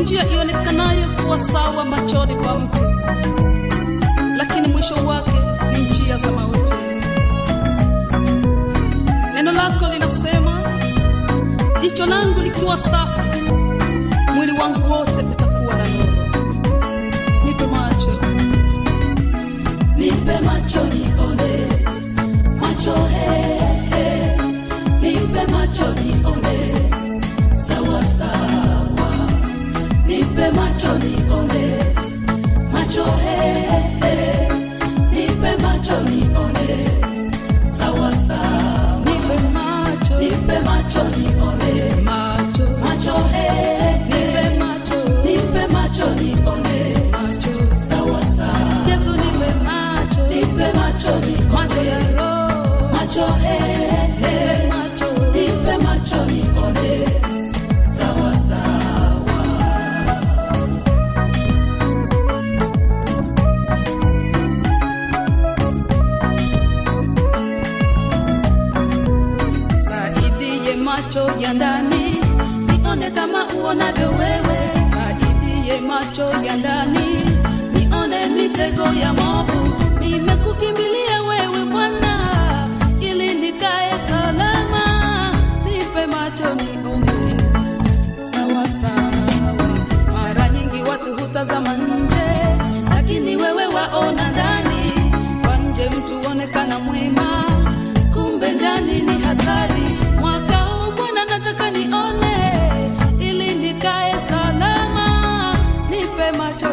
njia ionekanayo kuwa sawa machoni kwa mtu, lakini mwisho wake ni njia za mauti. Neno lako linasema, jicho langu likiwa safi, mwili wangu wote utakuwa na nuru. Nipe macho, Nipe macho nione, macho he, he. Nipe macho nione, mitego ya movu. Nimekukimbilia wewe Bwana, macho nione sawa. Mara nyingi watu hutazama nje, lakini wewe waona ndani. Kwa nje mtu onekana mwema, kumbe ndani ni hatari. Mwaka huu Bwana nione, ili nikae salama. Nipe macho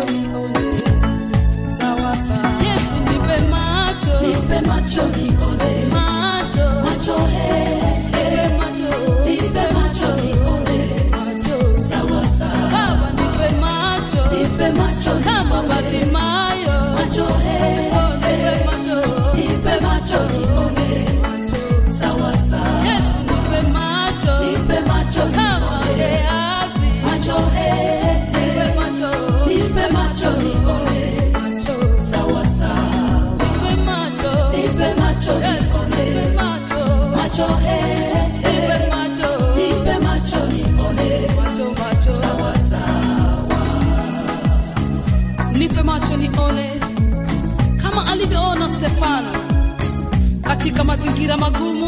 mazingira magumu,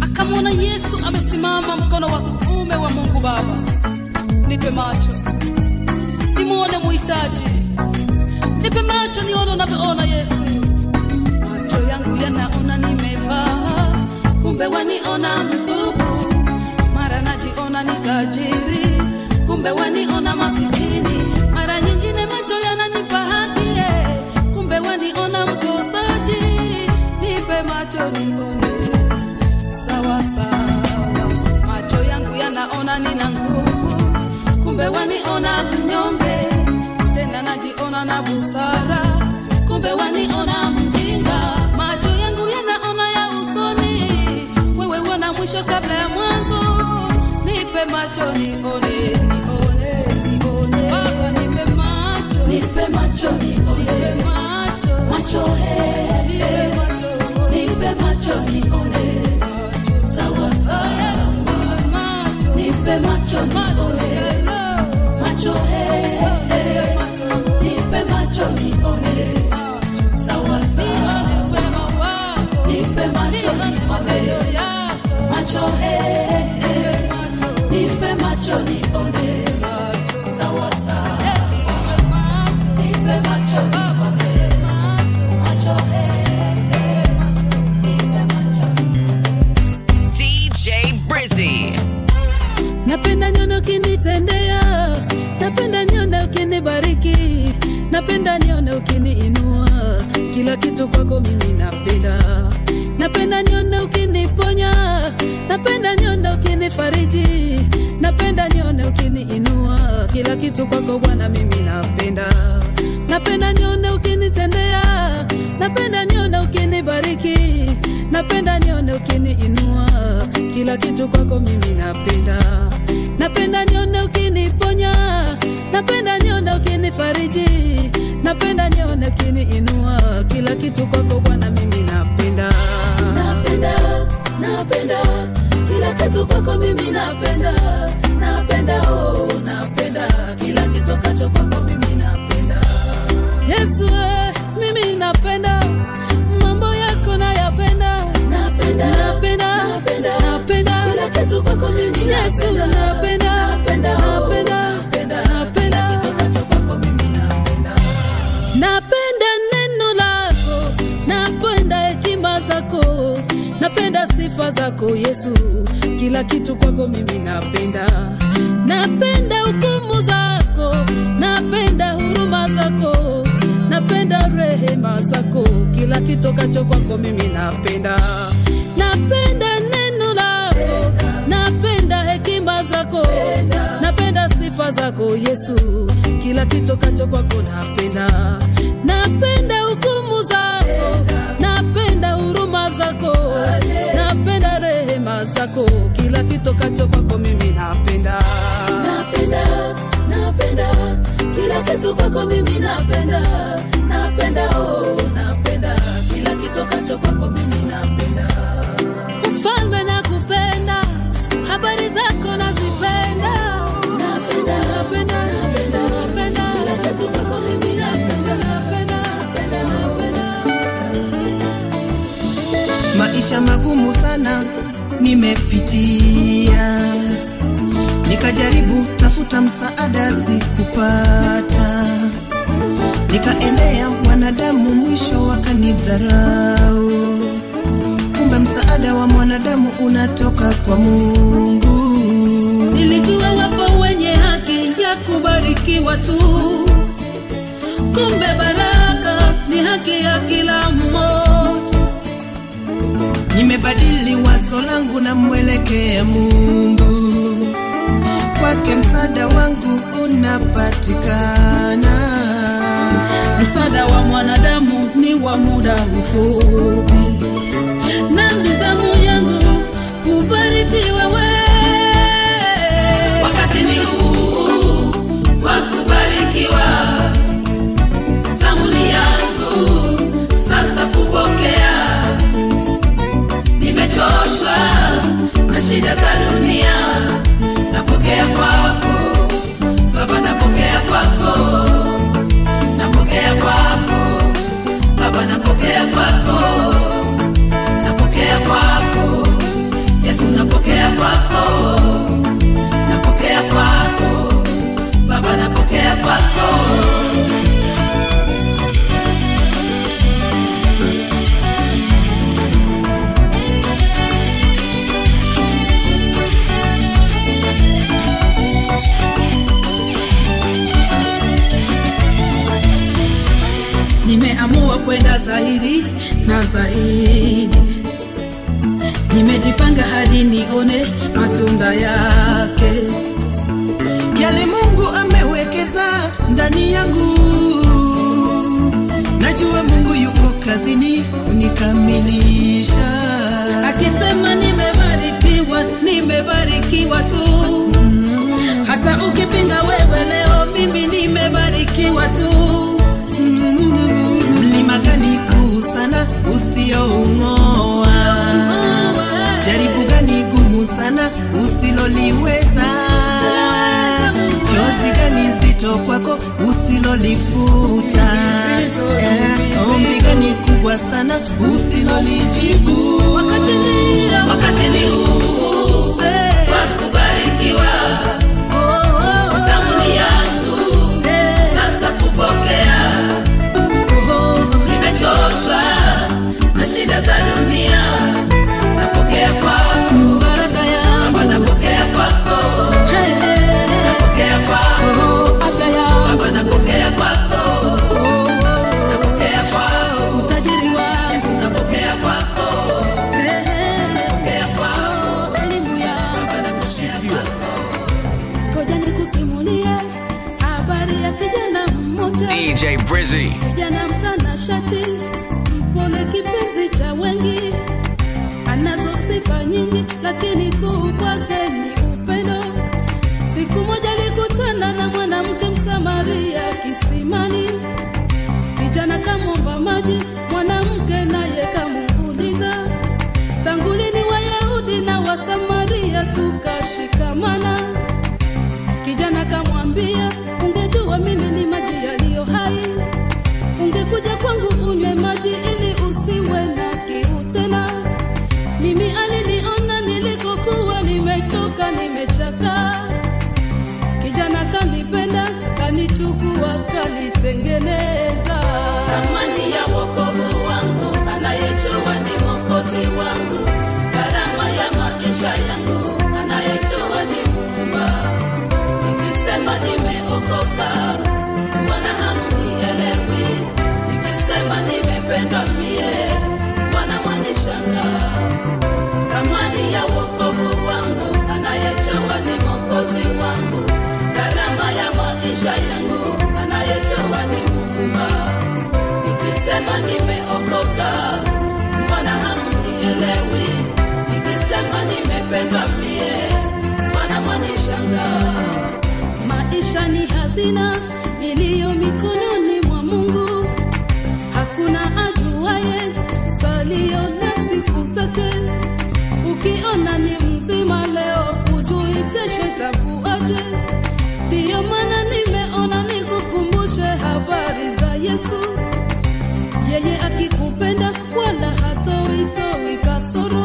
akamwona Yesu amesimama mkono wa kuume wa Mungu Baba. Nipe macho nimwone muhitaji, nipe macho nione unavyoona Yesu. Macho yangu yanaona nimevaa, kumbe waniona mtubu, Mara najiona ni tajiri, kumbe waniona masikini. Mara nyingine sawa sawa. Macho yangu yanaona nina nguvu, kumbe waniona mnyonge. Tena najiona na busara, kumbe waniona mjinga. Macho yangu yanaona ya usoni, wewe wana mwisho kabla ya mwanzo. Nipe macho nione, nione, nione. Baba nipe macho, Nipe macho nipe nione, macho, macho he, nipe macho, nione, sawa sawa. Nipe macho, nione, macho he, Oh, nipe macho, nione, sawa sawa. Nipe macho nione. Macho he, kwako Bwana mimi napenda. Napenda nione ukinitendea, napenda nione ukinibariki, napenda nione ukiniinua, kila kitu kwako mimi napenda. Napenda nione ukiniponya, napenda nione ukinifariji, napenda nione ukiniinua, kila kitu kwako Bwana mimi napenda. Napenda, napenda. Kila kitu kwako mimi napenda, napenda, napenda, neno lako, napenda hekima zako, napenda sifa zako Yesu, kila kitu kwako mimi napenda. Napenda hukumu zako, napenda huruma zako, napenda rehema zako, kila kitokacho kwako mimi. Napenda zako, napenda sifa zako Yesu, kila kitokacho kwako napenda. Napenda hukumu zako, napenda huruma zako, napenda rehema zako, kila kitokacho kwako mimi napenda. Napenda, napenda. Kila kitu kwako mimi napenda, napenda oh, napenda. Kila kitokacho kwako mimi napenda. Mfalme nakupenda, habari zako maisha magumu sana nimepitia, nikajaribu tafuta msaada sikupata, nikaendea wanadamu mwisho wakanidharau. Kumbe msaada wa mwanadamu unatoka kwa Mungu. Nilijua wapo wenye haki ya kubarikiwa tu, kumbe baraka ni haki ya kila mmoja. Nimebadili wazo langu na mwelekea Mungu, kwake msaada wangu unapatikana. Msaada wa mwanadamu ni wa muda mfupi, na mizamu yangu kubarikiwa wewe. Wakati ni huu wa kubarikiwa, na shida za dunia, napokea kwako Baba, napokea kwako zaidi na zaidi, nimejipanga hadi nione matunda yake. Yale Mungu amewekeza ndani yangu, najua Mungu yuko kazini kunikamilisha. Akisema nimebarikiwa, nimebarikiwa tu. Hata ukipinga wewe leo, mimi nimebarikiwa tu. Gani sana usioung'oa? Jaribu gani gumu sana usiloliweza? Chozi gani zito kwako usilolifuta? Eh, Ombi gani kubwa sana usilolijibu? Wakati ni, wakati ni huu wa kubarikiwa. Zamuni yangu shida za dunia, napokea kwako. Baraka yangu, Baba, napokea kwako, napokea kwako. Afya yangu, Baba, napokea kwako, napokea kwako. Utajiri wangu, Yesu, napokea kwako, napokea kwako. Elimu yangu, Baba, napokea kwako. Ngoja nikusimulie habari ya kijana mmoja. DJ Brizzy. Nyingi, lakini sema nimeokoka, mbona hamnielewi? Nikisema nimependwa mie, mbona mwanishangaa? Maisha ni hazina iliyo mikononi mwa Mungu, hakuna ajuaye salio na siku zake. Ukiona ni mzima leo, hujui kesho itakuwaje. Ndiyo maana nimeona nikukumbushe habari za Yesu. suru.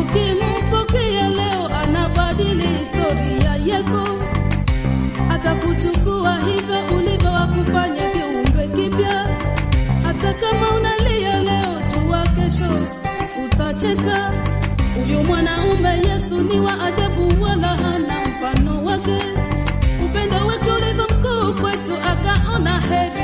Ukimpokea leo, anabadili historia yako, atakuchukua hivyo ulivyo, wakufanya kiumbe kipya. Hata kama unalia leo, jua kesho utacheka. Huyu mwanaume Yesu ni wa ajabu, wala hana mfano wake. Upendo wake ulivyo mkuu kwetu, akaona heri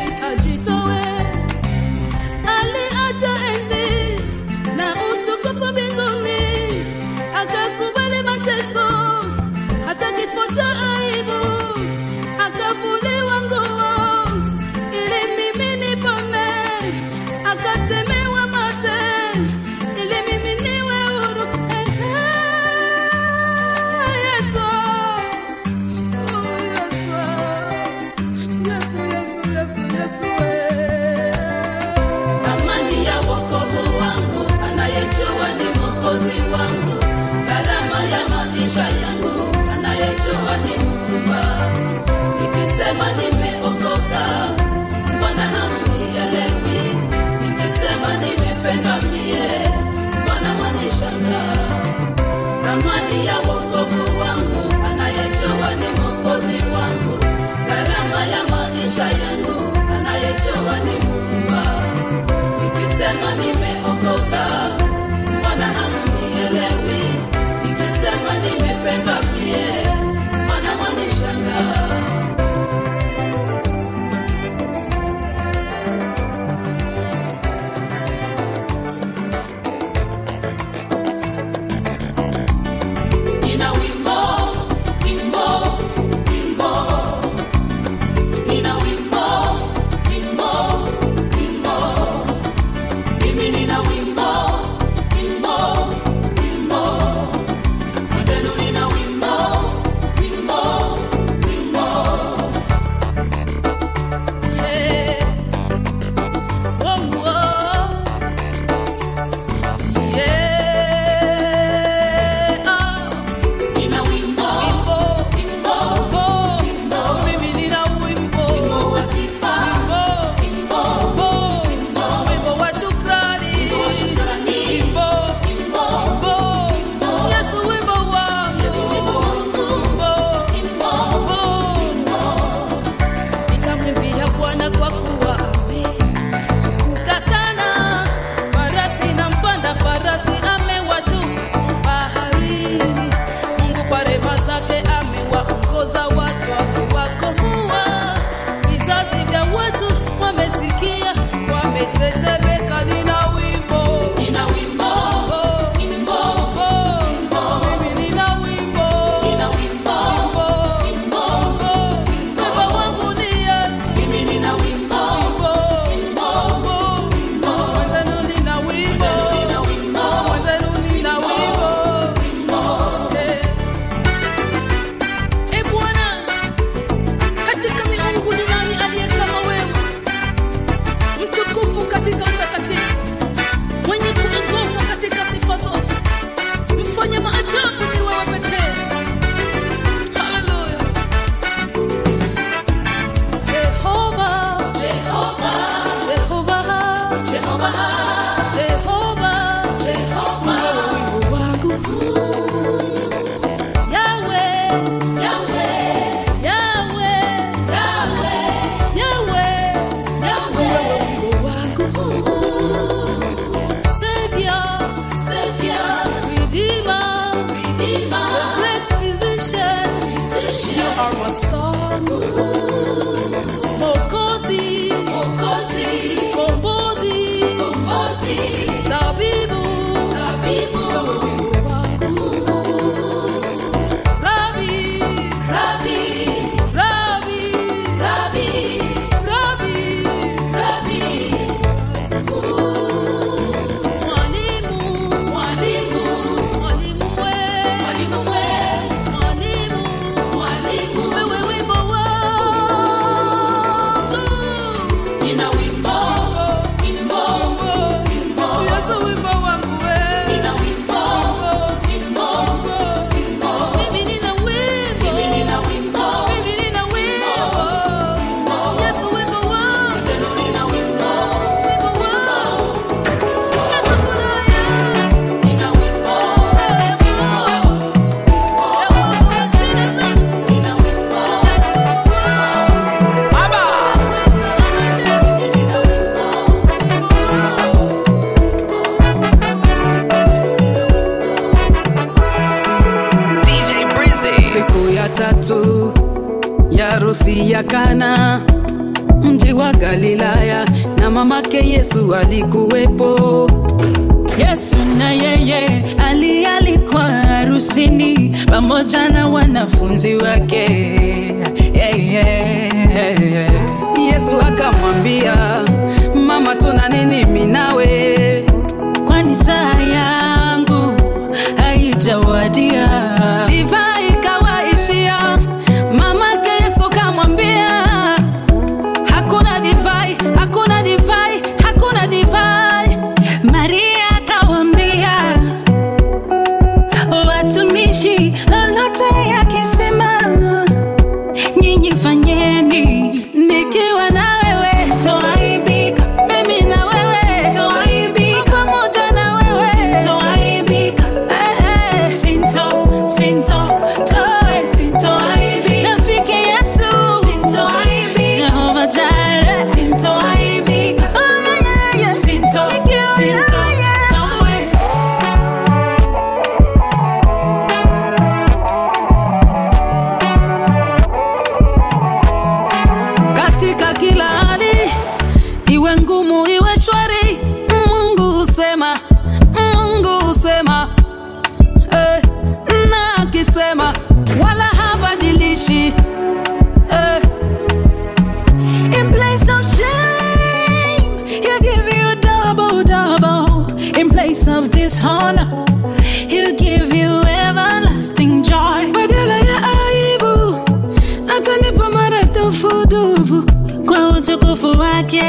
Alikuwepo. Yesu na yeye alialikwa harusini pamoja na wanafunzi wake. Yeah, yeah, yeah. Yesu akamwambia iwe ngumu iwe shwari, Mungu Mungu eh, na akisema wala habadilishi eh. In place of shame, he'll give you double double. In place of dishonor, he'll give you everlasting joy. Badala ya aibu atanipa mara dufu kwa utukufu wake.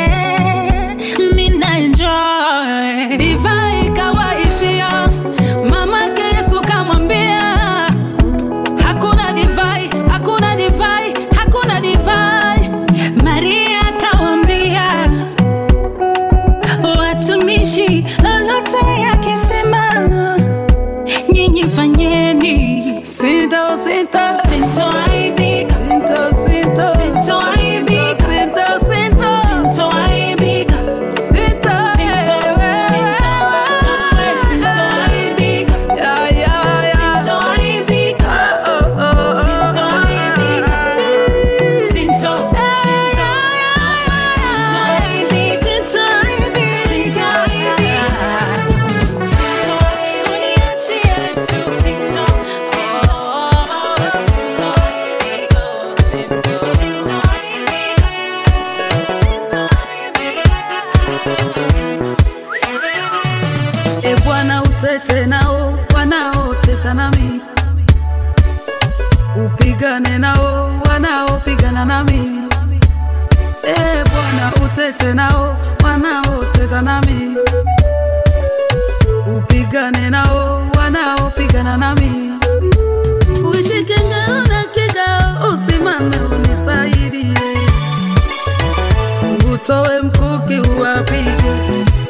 utoe mkuki uwapige,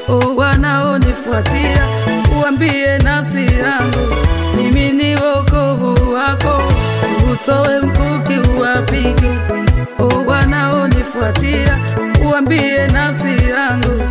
o wanaonifuatia, uambie nafsi yangu mimi ni wokovu wako. Utoe mkuki uwapige, o wanaonifuatia, uambie nafsi yangu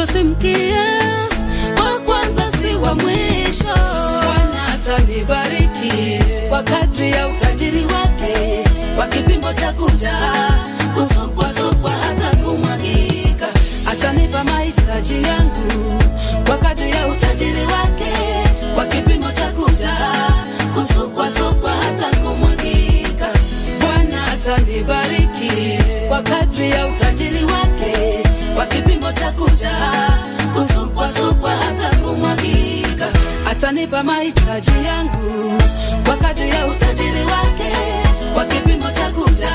kichwa simkia, wa kwanza si wa mwisho. Bwana atanibariki kwa kadri ya utajiri wake, kwa kipimo cha kuja kusokwasokwa hata kumwagika. Atanipa mahitaji yangu kwa kadri ya utajiri wake, kwa kipimo cha kuja kusokwasokwa hata kumwagika. Bwana atanibariki kwa kadri ya utajiri kuja kusupwa supwa hata kumwagika. Atanipa mahitaji yangu kwa kadri ya utajiri wake kwa kipimo cha kuja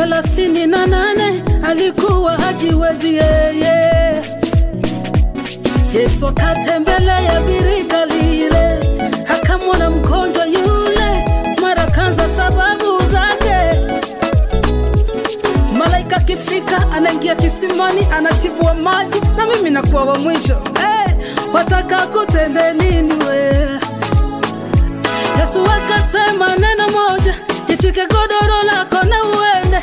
thelathini na nane alikuwa hajiwezi yeye. Yesu akatembelea birika lile, akamwona mkonjwa yule, mara kanza sababu zake. Malaika akifika, anaingia kisimani, anatibua maji, na mimi nakuwa wa mwisho. Hey, wataka kutende nini we? Yesu akasema neno moja jitwike godoro lako na uende.